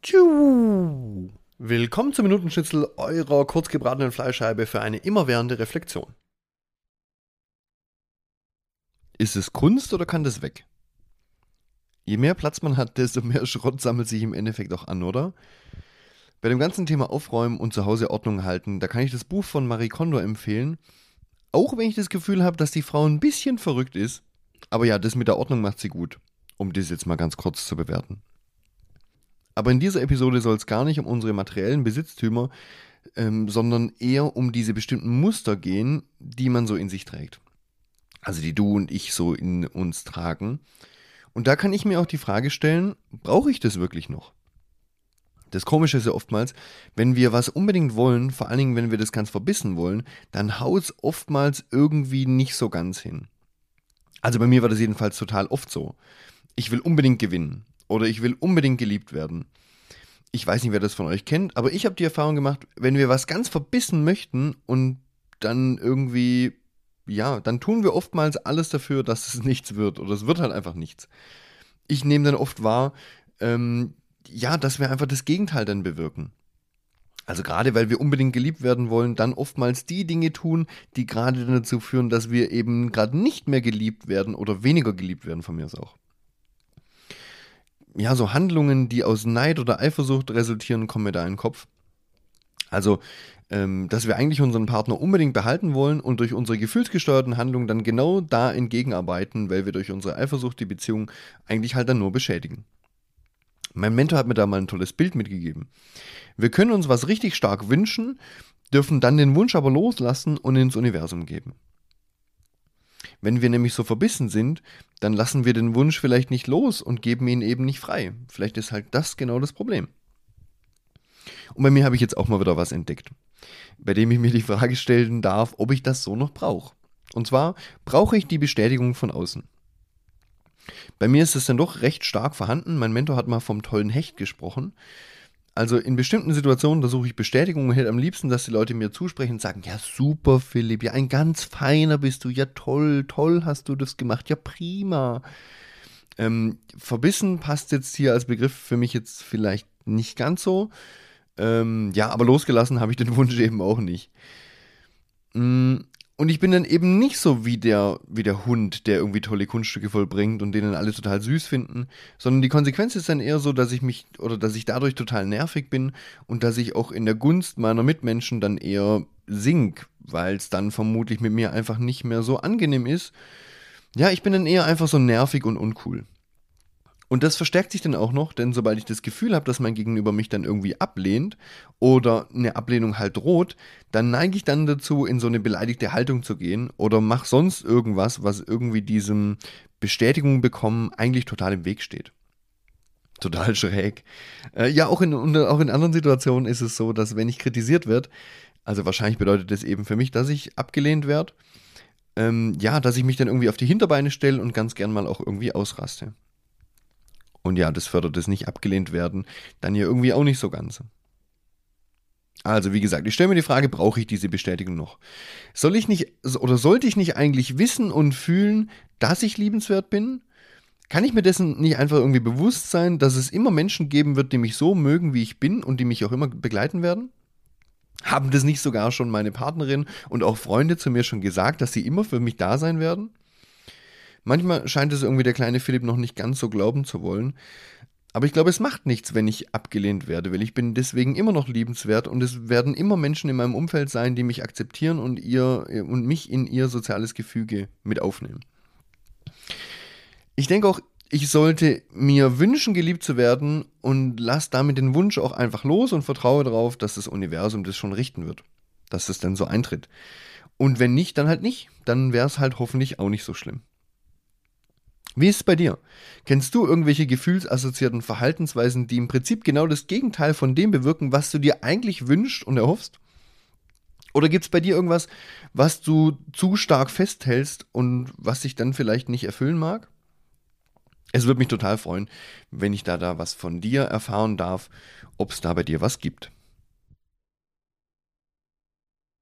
Tschu. Willkommen zum Minutenschnitzel eurer kurzgebratenen Fleischscheibe für eine immerwährende Reflexion. Ist es Kunst oder kann das weg? Je mehr Platz man hat, desto mehr Schrott sammelt sich im Endeffekt auch an, oder? Bei dem ganzen Thema Aufräumen und zu Hause Ordnung halten, da kann ich das Buch von Marie Kondo empfehlen. Auch wenn ich das Gefühl habe, dass die Frau ein bisschen verrückt ist. Aber ja, das mit der Ordnung macht sie gut, um das jetzt mal ganz kurz zu bewerten. Aber in dieser Episode soll es gar nicht um unsere materiellen Besitztümer, ähm, sondern eher um diese bestimmten Muster gehen, die man so in sich trägt. Also die du und ich so in uns tragen. Und da kann ich mir auch die Frage stellen, brauche ich das wirklich noch? Das Komische ist ja oftmals, wenn wir was unbedingt wollen, vor allen Dingen, wenn wir das ganz verbissen wollen, dann haut es oftmals irgendwie nicht so ganz hin. Also bei mir war das jedenfalls total oft so. Ich will unbedingt gewinnen oder ich will unbedingt geliebt werden. Ich weiß nicht, wer das von euch kennt, aber ich habe die Erfahrung gemacht, wenn wir was ganz verbissen möchten und dann irgendwie, ja, dann tun wir oftmals alles dafür, dass es nichts wird oder es wird halt einfach nichts. Ich nehme dann oft wahr, ähm, ja, dass wir einfach das Gegenteil dann bewirken. Also gerade weil wir unbedingt geliebt werden wollen, dann oftmals die Dinge tun, die gerade dazu führen, dass wir eben gerade nicht mehr geliebt werden oder weniger geliebt werden von mir aus auch ja, so Handlungen, die aus Neid oder Eifersucht resultieren, kommen mir da in den Kopf. Also, ähm, dass wir eigentlich unseren Partner unbedingt behalten wollen und durch unsere gefühlsgesteuerten Handlungen dann genau da entgegenarbeiten, weil wir durch unsere Eifersucht die Beziehung eigentlich halt dann nur beschädigen. Mein Mentor hat mir da mal ein tolles Bild mitgegeben. Wir können uns was richtig stark wünschen, dürfen dann den Wunsch aber loslassen und ins Universum geben. Wenn wir nämlich so verbissen sind, dann lassen wir den Wunsch vielleicht nicht los und geben ihn eben nicht frei. Vielleicht ist halt das genau das Problem. Und bei mir habe ich jetzt auch mal wieder was entdeckt, bei dem ich mir die Frage stellen darf, ob ich das so noch brauche. Und zwar brauche ich die Bestätigung von außen. Bei mir ist es dann doch recht stark vorhanden. Mein Mentor hat mal vom tollen Hecht gesprochen. Also in bestimmten Situationen, da suche ich Bestätigung und hätte am liebsten, dass die Leute mir zusprechen und sagen, ja super Philipp, ja ein ganz feiner bist du, ja toll, toll hast du das gemacht, ja prima. Ähm, verbissen passt jetzt hier als Begriff für mich jetzt vielleicht nicht ganz so. Ähm, ja, aber losgelassen habe ich den Wunsch eben auch nicht. Mm, und ich bin dann eben nicht so wie der, wie der Hund, der irgendwie tolle Kunststücke vollbringt und denen alle total süß finden, sondern die Konsequenz ist dann eher so, dass ich mich oder dass ich dadurch total nervig bin und dass ich auch in der Gunst meiner Mitmenschen dann eher sink, weil es dann vermutlich mit mir einfach nicht mehr so angenehm ist. Ja, ich bin dann eher einfach so nervig und uncool. Und das verstärkt sich dann auch noch, denn sobald ich das Gefühl habe, dass mein Gegenüber mich dann irgendwie ablehnt oder eine Ablehnung halt droht, dann neige ich dann dazu, in so eine beleidigte Haltung zu gehen oder mache sonst irgendwas, was irgendwie diesem Bestätigung bekommen eigentlich total im Weg steht. Total schräg. Äh, ja, auch in, auch in anderen Situationen ist es so, dass wenn ich kritisiert werde, also wahrscheinlich bedeutet das eben für mich, dass ich abgelehnt werde, ähm, ja, dass ich mich dann irgendwie auf die Hinterbeine stelle und ganz gern mal auch irgendwie ausraste. Und ja, das fördert das nicht abgelehnt werden, dann ja irgendwie auch nicht so ganz. Also, wie gesagt, ich stelle mir die Frage, brauche ich diese Bestätigung noch? Soll ich nicht oder sollte ich nicht eigentlich wissen und fühlen, dass ich liebenswert bin? Kann ich mir dessen nicht einfach irgendwie bewusst sein, dass es immer Menschen geben wird, die mich so mögen, wie ich bin und die mich auch immer begleiten werden? Haben das nicht sogar schon meine Partnerin und auch Freunde zu mir schon gesagt, dass sie immer für mich da sein werden? Manchmal scheint es irgendwie der kleine Philipp noch nicht ganz so glauben zu wollen. Aber ich glaube, es macht nichts, wenn ich abgelehnt werde, weil ich bin deswegen immer noch liebenswert und es werden immer Menschen in meinem Umfeld sein, die mich akzeptieren und ihr und mich in ihr soziales Gefüge mit aufnehmen. Ich denke auch, ich sollte mir wünschen, geliebt zu werden und lasse damit den Wunsch auch einfach los und vertraue darauf, dass das Universum das schon richten wird. Dass es dann so eintritt. Und wenn nicht, dann halt nicht. Dann wäre es halt hoffentlich auch nicht so schlimm. Wie ist es bei dir? Kennst du irgendwelche gefühlsassoziierten Verhaltensweisen, die im Prinzip genau das Gegenteil von dem bewirken, was du dir eigentlich wünschst und erhoffst? Oder gibt es bei dir irgendwas, was du zu stark festhältst und was sich dann vielleicht nicht erfüllen mag? Es würde mich total freuen, wenn ich da, da was von dir erfahren darf, ob es da bei dir was gibt.